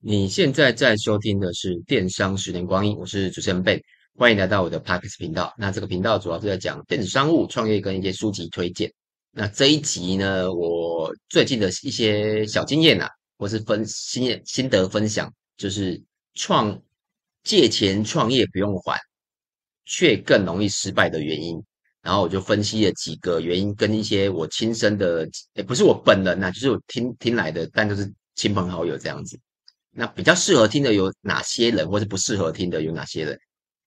你现在在收听的是《电商十年光阴》，我是主持人 Ben，欢迎来到我的 Podcast 频道。那这个频道主要是在讲电子商务、创业跟一些书籍推荐。那这一集呢，我最近的一些小经验啊，或是分心心得分享，就是创借钱创业不用还，却更容易失败的原因。然后我就分析了几个原因，跟一些我亲身的，也不是我本人呐、啊，就是我听听来的，但都是亲朋好友这样子。那比较适合听的有哪些人，或是不适合听的有哪些人？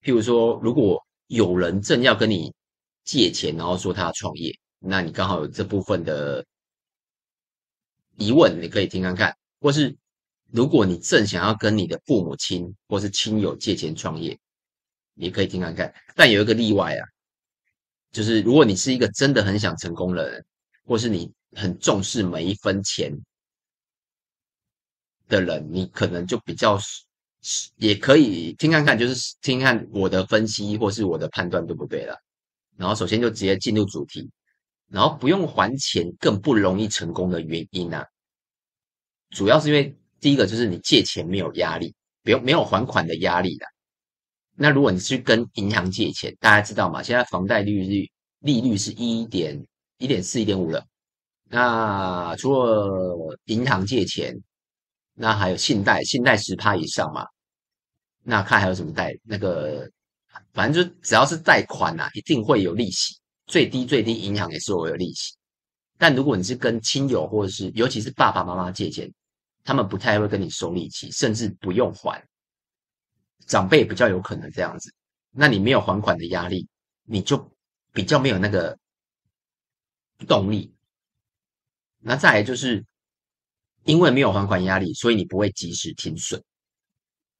譬如说，如果有人正要跟你借钱，然后说他要创业，那你刚好有这部分的疑问，你可以听看看；或是如果你正想要跟你的父母亲或是亲友借钱创业，你可以听看看。但有一个例外啊，就是如果你是一个真的很想成功的人，或是你很重视每一分钱。的人，你可能就比较也可以听看看，就是听看我的分析或是我的判断对不对了。然后首先就直接进入主题，然后不用还钱更不容易成功的原因啊，主要是因为第一个就是你借钱没有压力，不用没有还款的压力的。那如果你是跟银行借钱，大家知道吗？现在房贷利率利率是一点一点四一点五了。那除了银行借钱。那还有信贷，信贷十趴以上嘛？那看还有什么贷？那个反正就只要是贷款呐、啊，一定会有利息，最低最低银行也是会有利息。但如果你是跟亲友或者是尤其是爸爸妈妈借钱，他们不太会跟你收利息，甚至不用还。长辈比较有可能这样子，那你没有还款的压力，你就比较没有那个动力。那再来就是。因为没有还款压力，所以你不会及时停损。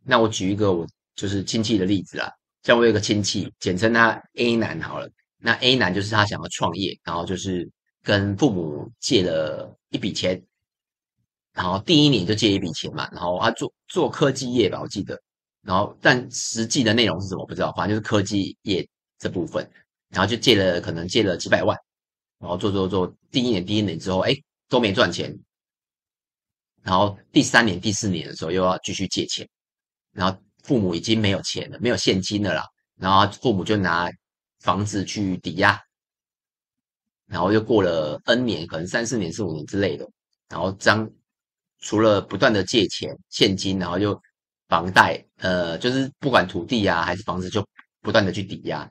那我举一个我就是亲戚的例子啦，像我有个亲戚，简称他 A 男好了。那 A 男就是他想要创业，然后就是跟父母借了一笔钱，然后第一年就借一笔钱嘛，然后他做做科技业吧，我记得。然后但实际的内容是什么不知道，反正就是科技业这部分，然后就借了可能借了几百万，然后做做做，第一年第一年之后，哎，都没赚钱。然后第三年、第四年的时候又要继续借钱，然后父母已经没有钱了，没有现金了啦。然后父母就拿房子去抵押，然后又过了 N 年，可能三四年、四五年之类的。然后将除了不断的借钱、现金，然后又房贷，呃，就是不管土地啊还是房子，就不断的去抵押。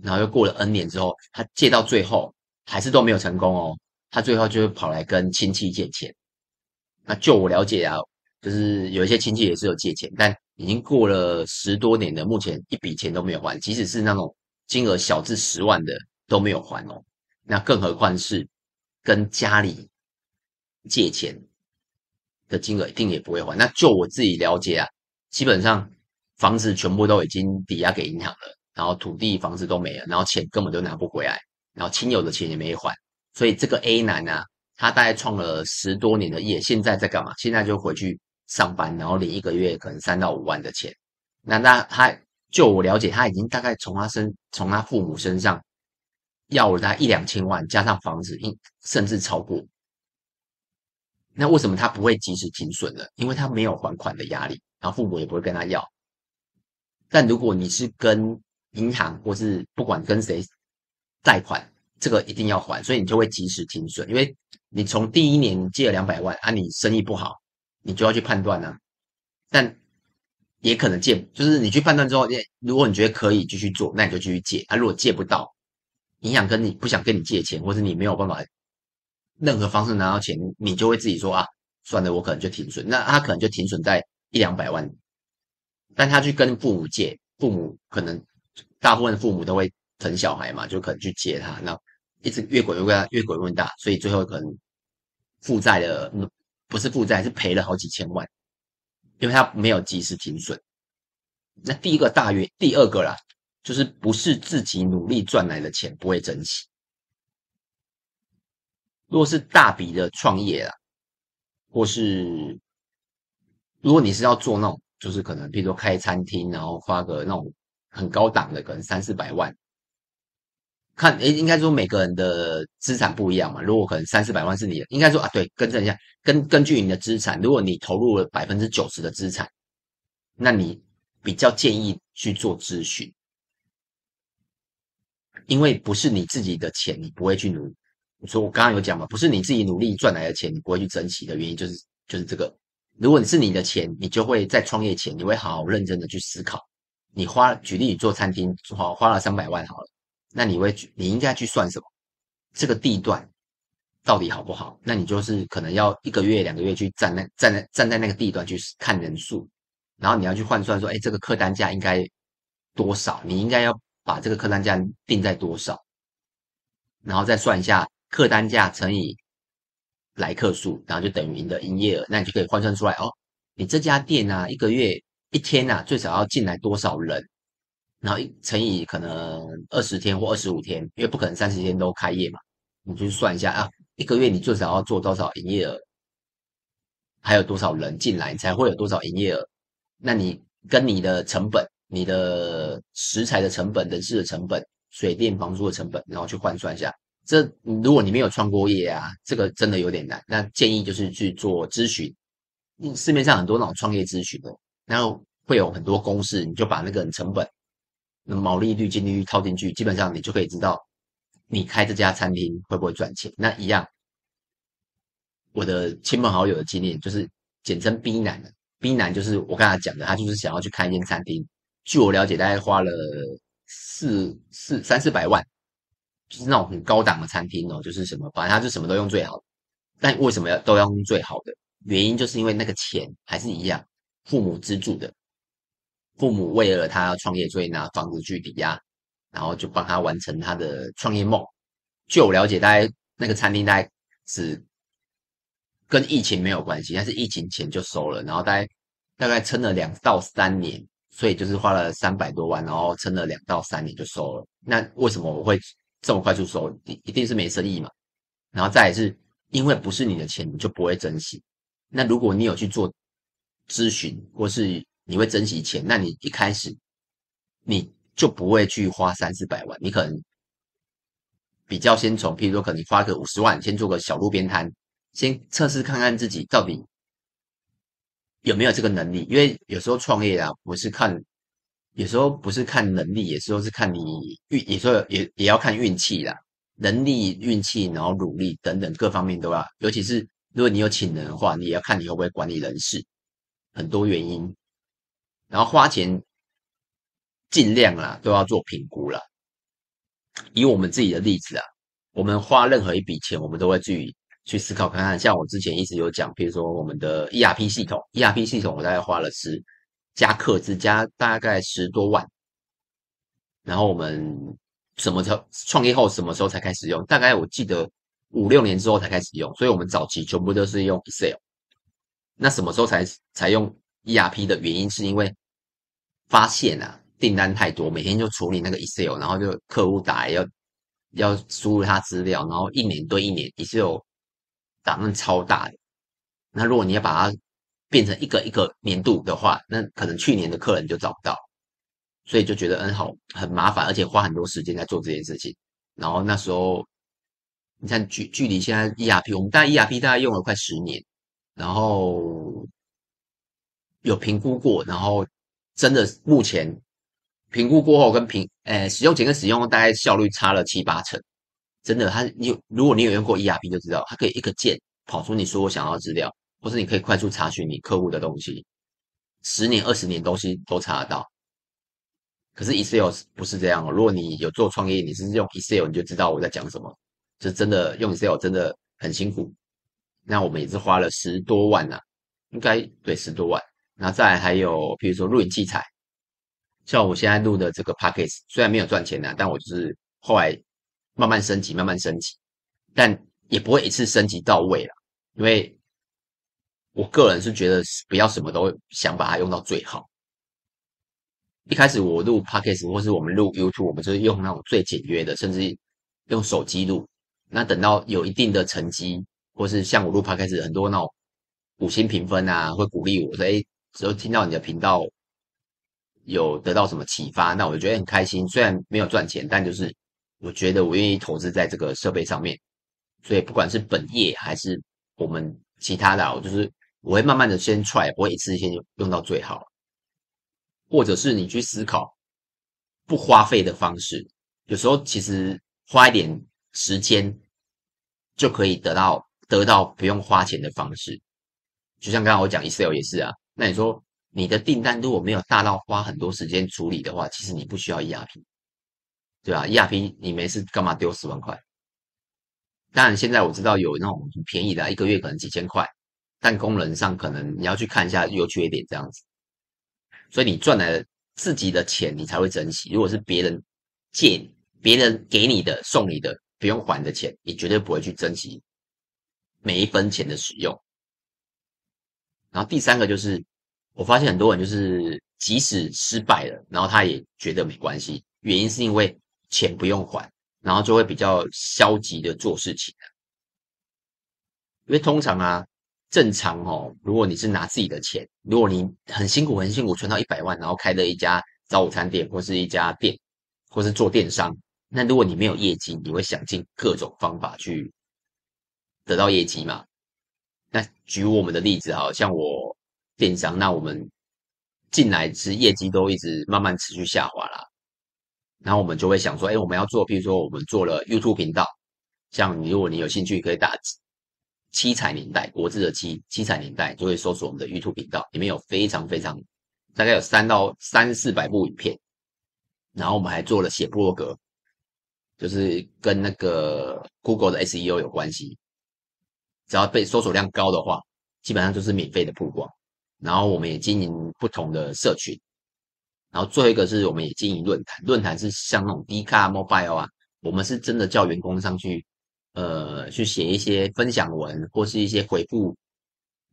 然后又过了 N 年之后，他借到最后还是都没有成功哦。他最后就跑来跟亲戚借钱。那就我了解啊，就是有一些亲戚也是有借钱，但已经过了十多年了，目前一笔钱都没有还。即使是那种金额小至十万的都没有还哦。那更何况是跟家里借钱的金额，一定也不会还。那就我自己了解啊，基本上房子全部都已经抵押给银行了，然后土地、房子都没了，然后钱根本就拿不回来，然后亲友的钱也没还，所以这个 A 男啊。他大概创了十多年的业，现在在干嘛？现在就回去上班，然后领一个月可能三到五万的钱。那那他就我了解，他已经大概从他身从他父母身上要了他一两千万，加上房子，甚至超过。那为什么他不会及时停损呢？因为他没有还款的压力，然后父母也不会跟他要。但如果你是跟银行或是不管跟谁贷款，这个一定要还，所以你就会及时停损，因为。你从第一年借了两百万啊，你生意不好，你就要去判断啊。但也可能借，就是你去判断之后，如果你觉得可以继续做，那你就继续借啊。如果借不到，你想跟你不想跟你借钱，或是你没有办法任何方式拿到钱，你就会自己说啊，算了，我可能就停损。那他可能就停损在一两百万，但他去跟父母借，父母可能大部分父母都会疼小孩嘛，就可能去借他那。一直越滚越大，越滚越大，所以最后可能负债了，不是负债，是赔了好几千万，因为他没有及时停损。那第一个大约，第二个啦，就是不是自己努力赚来的钱不会珍惜。如果是大笔的创业啦，或是如果你是要做那种，就是可能比如说开餐厅，然后花个那种很高档的，可能三四百万。看，诶，应该说每个人的资产不一样嘛。如果可能三四百万是你的，应该说啊，对，更正一下，根根据你的资产，如果你投入了百分之九十的资产，那你比较建议去做咨询，因为不是你自己的钱，你不会去努。我说我刚刚有讲嘛，不是你自己努力赚来的钱，你不会去珍惜的原因，就是就是这个。如果你是你的钱，你就会在创业前，你会好好认真的去思考。你花，举例你做餐厅，花花了三百万好了。那你会去，你应该去算什么？这个地段到底好不好？那你就是可能要一个月、两个月去站那站在站在那个地段去看人数，然后你要去换算说，哎，这个客单价应该多少？你应该要把这个客单价定在多少？然后再算一下客单价乘以来客数，然后就等于你的营业额。那你就可以换算出来哦，你这家店啊，一个月一天啊，最少要进来多少人？然后乘以可能二十天或二十五天，因为不可能三十天都开业嘛，你就算一下啊，一个月你最少要做多少营业额，还有多少人进来，才会有多少营业额？那你跟你的成本、你的食材的成本、人事的成本、水电房租的成本，然后去换算一下。这如果你没有创过业啊，这个真的有点难。那建议就是去做咨询，市面上很多那种创业咨询的，然后会有很多公式，你就把那个成本。那毛利率、净利率套进去，基本上你就可以知道你开这家餐厅会不会赚钱。那一样，我的亲朋好友的经验就是简称 B 男的，B 男就是我刚才讲的，他就是想要去开一间餐厅。据我了解，大概花了四四三四百万，就是那种很高档的餐厅哦，就是什么，反正他就什么都用最好的。但为什么要都要用最好的？原因就是因为那个钱还是一样，父母资助的。父母为了他创业，所以拿房子去抵押，然后就帮他完成他的创业梦。据我了解，大概那个餐厅大概是跟疫情没有关系，但是疫情前就收了，然后大概大概撑了两到三年，所以就是花了三百多万，然后撑了两到三年就收了。那为什么我会这么快就收？一定是没生意嘛。然后再来是因为不是你的钱，你就不会珍惜。那如果你有去做咨询或是你会珍惜钱，那你一开始你就不会去花三四百万，你可能比较先从，譬如说，可能花个五十万，先做个小路边摊，先测试看看自己到底有没有这个能力。因为有时候创业啊，不是看，有时候不是看能力，有时候是看你运，有时候也也要看运气啦，能力、运气，然后努力等等各方面都要。尤其是如果你有请人的话，你也要看你会不会管理人事，很多原因。然后花钱尽量啦，都要做评估啦。以我们自己的例子啊，我们花任何一笔钱，我们都会去去思考看看。像我之前一直有讲，比如说我们的 ERP 系统，ERP 系统我大概花了十加客资加大概十多万。然后我们什么时候创业后什么时候才开始用？大概我记得五六年之后才开始用。所以我们早期全部都是用 Excel。那什么时候才才用 ERP 的原因是因为。发现啊，订单太多，每天就处理那个 Excel，然后就客户打来要要输入他资料，然后一年对一年 Excel 档案超大。那如果你要把它变成一个一个年度的话，那可能去年的客人就找不到，所以就觉得嗯好很麻烦，而且花很多时间在做这件事情。然后那时候你看距距离现在 ERP，我们大概 ERP 大概用了快十年，然后有评估过，然后。真的，目前评估过后跟评，诶，使用前跟使用后大概效率差了七八成。真的，它你如果你有用过 ERP 就知道，它可以一个键跑出你所有想要的资料，或是你可以快速查询你客户的东西，十年、二十年东西都查得到。可是 Excel 不是这样哦。如果你有做创业，你是用 Excel，你就知道我在讲什么。就真的用 Excel 真的很辛苦。那我们也是花了十多万呐、啊，应该对十多万。然后再还有，比如说录影器材，像我现在录的这个 Podcast，虽然没有赚钱呐，但我就是后来慢慢升级，慢慢升级，但也不会一次升级到位了，因为我个人是觉得不要什么都想把它用到最好。一开始我录 Podcast 或是我们录 YouTube，我们就是用那种最简约的，甚至用手机录。那等到有一定的成绩，或是像我录 Podcast 很多那种五星评分啊，会鼓励我说，哎。只有听到你的频道有得到什么启发，那我就觉得很开心。虽然没有赚钱，但就是我觉得我愿意投资在这个设备上面。所以不管是本业还是我们其他的，我就是我会慢慢的先 try，不会一次性用到最好。或者是你去思考不花费的方式，有时候其实花一点时间就可以得到得到不用花钱的方式。就像刚刚我讲 Excel 也是啊，那你说你的订单如果没有大到花很多时间处理的话，其实你不需要 ERP，对吧？ERP 你没事干嘛丢十万块？当然现在我知道有那种很便宜的，一个月可能几千块，但功能上可能你要去看一下优缺点这样子。所以你赚来自己的钱，你才会珍惜。如果是别人借、别人给你的、送你的不用还的钱，你绝对不会去珍惜每一分钱的使用。然后第三个就是，我发现很多人就是即使失败了，然后他也觉得没关系，原因是因为钱不用还，然后就会比较消极的做事情。因为通常啊。正常哦，如果你是拿自己的钱，如果你很辛苦很辛苦存到一百万，然后开了一家早午餐店或是一家店，或是做电商，那如果你没有业绩，你会想尽各种方法去得到业绩嘛？那举我们的例子，好像我电商，那我们进来是业绩都一直慢慢持续下滑啦，然后我们就会想说，哎，我们要做，比如说我们做了 YouTube 频道，像如果你有兴趣，可以打。七彩年代，国字的七，七彩年代就会搜索我们的 YouTube 频道，里面有非常非常大概有三到三四百部影片，然后我们还做了写部落格，就是跟那个 Google 的 SEO 有关系，只要被搜索量高的话，基本上就是免费的曝光。然后我们也经营不同的社群，然后最后一个是我们也经营论坛，论坛是像那种 Dica Mobile 啊，我们是真的叫员工上去。呃，去写一些分享文，或是一些回复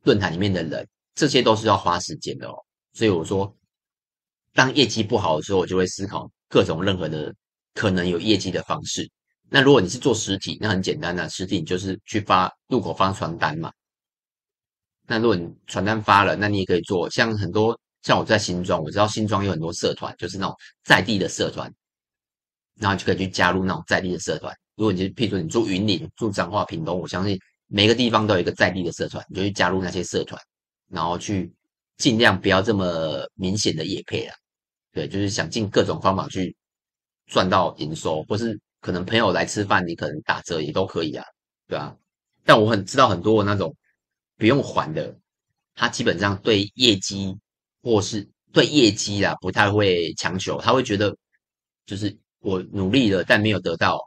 论坛里面的人，这些都是要花时间的哦。所以我说，当业绩不好的时候，我就会思考各种任何的可能有业绩的方式。那如果你是做实体，那很简单的，实体你就是去发入口发传单嘛。那如果你传单发了，那你也可以做像很多像我在新庄，我知道新庄有很多社团，就是那种在地的社团，然后就可以去加入那种在地的社团。如果你就譬如说你住云林、住彰化、屏东，我相信每个地方都有一个在地的社团，你就去加入那些社团，然后去尽量不要这么明显的野配啊。对，就是想尽各种方法去赚到营收，或是可能朋友来吃饭，你可能打折也都可以啊，对吧？但我很知道很多那种不用还的，他基本上对业绩或是对业绩啦不太会强求，他会觉得就是我努力了，但没有得到。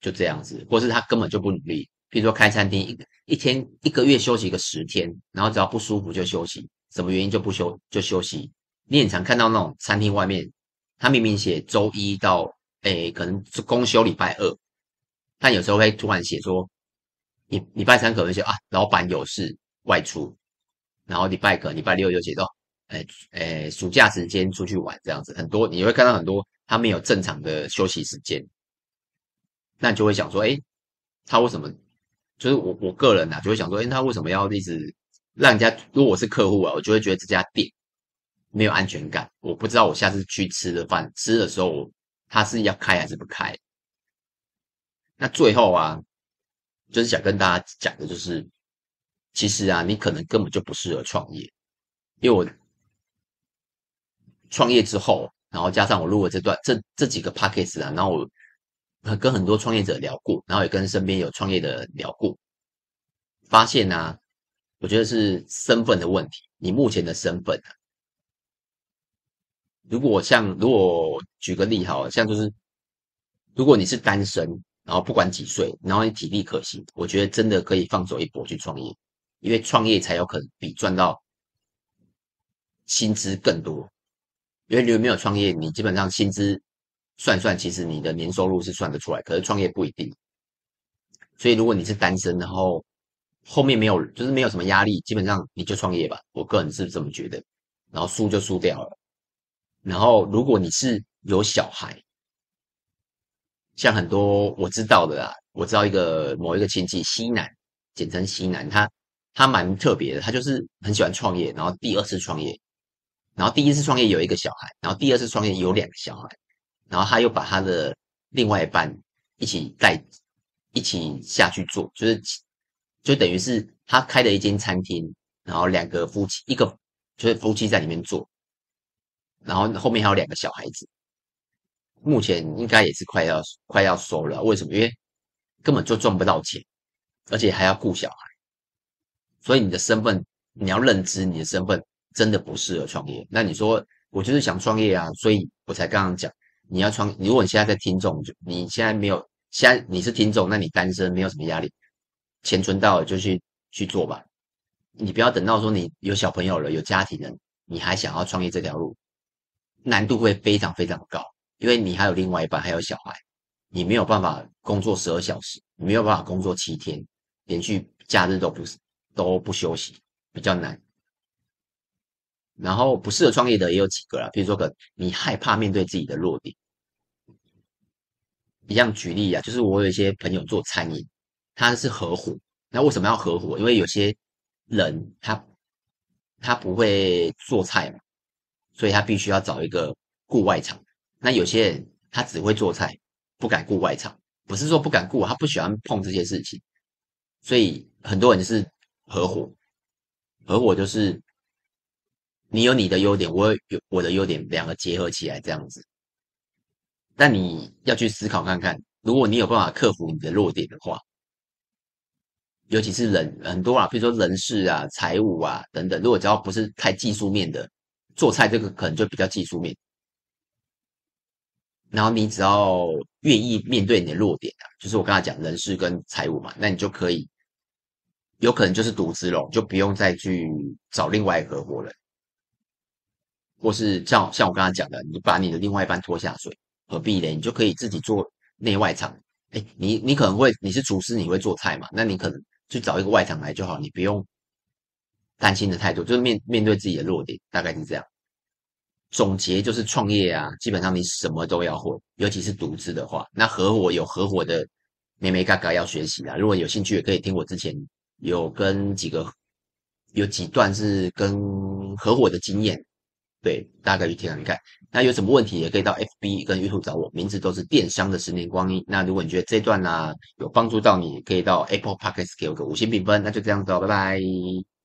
就这样子，或是他根本就不努力。比如说开餐厅，一一天一个月休息个十天，然后只要不舒服就休息，什么原因就不休就休息。你很常看到那种餐厅外面，他明明写周一到诶，可能是公休礼拜二，但有时候会突然写说，礼礼拜三可能写啊，老板有事外出，然后礼拜个礼拜六就写到，哎哎，暑假时间出去玩这样子，很多你会看到很多他没有正常的休息时间。那你就会想说，哎，他为什么？就是我我个人呐，就会想说，哎，他为什么要一直让人家？如果我是客户啊，我就会觉得这家店没有安全感。我不知道我下次去吃的饭吃的时候，他是要开还是不开？那最后啊，就是想跟大家讲的，就是其实啊，你可能根本就不适合创业，因为我创业之后，然后加上我录了这段这这几个 podcast 啊，然后我。跟很多创业者聊过，然后也跟身边有创业的聊过，发现啊，我觉得是身份的问题。你目前的身份，如果像如果举个例好，像就是如果你是单身，然后不管几岁，然后你体力可行，我觉得真的可以放手一搏去创业，因为创业才有可能比赚到薪资更多。因为你没有创业，你基本上薪资。算算，其实你的年收入是算得出来，可是创业不一定。所以如果你是单身，然后后面没有，就是没有什么压力，基本上你就创业吧。我个人是这么觉得。然后输就输掉了。然后如果你是有小孩，像很多我知道的啦，我知道一个某一个亲戚西南，简称西南，他他蛮特别的，他就是很喜欢创业，然后第二次创业，然后第一次创业有一个小孩，然后第二次创业有两个小孩。然后他又把他的另外一半一起带一起下去做，就是就等于是他开了一间餐厅，然后两个夫妻，一个就是夫妻在里面做，然后后面还有两个小孩子，目前应该也是快要快要收了。为什么？因为根本就赚不到钱，而且还要顾小孩，所以你的身份你要认知，你的身份真的不适合创业。那你说我就是想创业啊，所以我才刚刚讲。你要创，如果你现在在听众，就你现在没有，现在你是听众，那你单身没有什么压力，钱存到了就去去做吧。你不要等到说你有小朋友了，有家庭了，你还想要创业这条路，难度会非常非常高，因为你还有另外一半，还有小孩，你没有办法工作十二小时，你没有办法工作七天，连续假日都不是都不休息，比较难。然后不适合创业的也有几个啦，比如说个你害怕面对自己的弱点。一样举例啊，就是我有一些朋友做餐饮，他是合伙，那为什么要合伙？因为有些人他他不会做菜嘛，所以他必须要找一个雇外场。那有些人他只会做菜，不敢雇外场，不是说不敢雇，他不喜欢碰这些事情，所以很多人是合伙，合伙就是。你有你的优点，我有我的优点，两个结合起来这样子。但你要去思考看看，如果你有办法克服你的弱点的话，尤其是人很多啊，比如说人事啊、财务啊等等，如果只要不是太技术面的，做菜这个可能就比较技术面。然后你只要愿意面对你的弱点啊，就是我刚才讲人事跟财务嘛，那你就可以有可能就是独资了，就不用再去找另外一合伙人。或是像像我刚才讲的，你把你的另外一半拖下水，何必呢？你就可以自己做内外场。哎，你你可能会你是厨师，你会做菜嘛？那你可能去找一个外场来就好，你不用担心的太多，就是面面对自己的弱点，大概是这样。总结就是创业啊，基本上你什么都要会，尤其是独资的话，那合伙有合伙的眉眉嘎嘎要学习啊。如果有兴趣，也可以听我之前有跟几个有几段是跟合伙的经验。对，大概就听听看。那有什么问题也可以到 FB 跟 YouTube 找我，名字都是电商的十年光阴。那如果你觉得这段呢、有帮助到你，可以到 Apple Podcast 给我个五星评分。那就这样子哦，拜拜。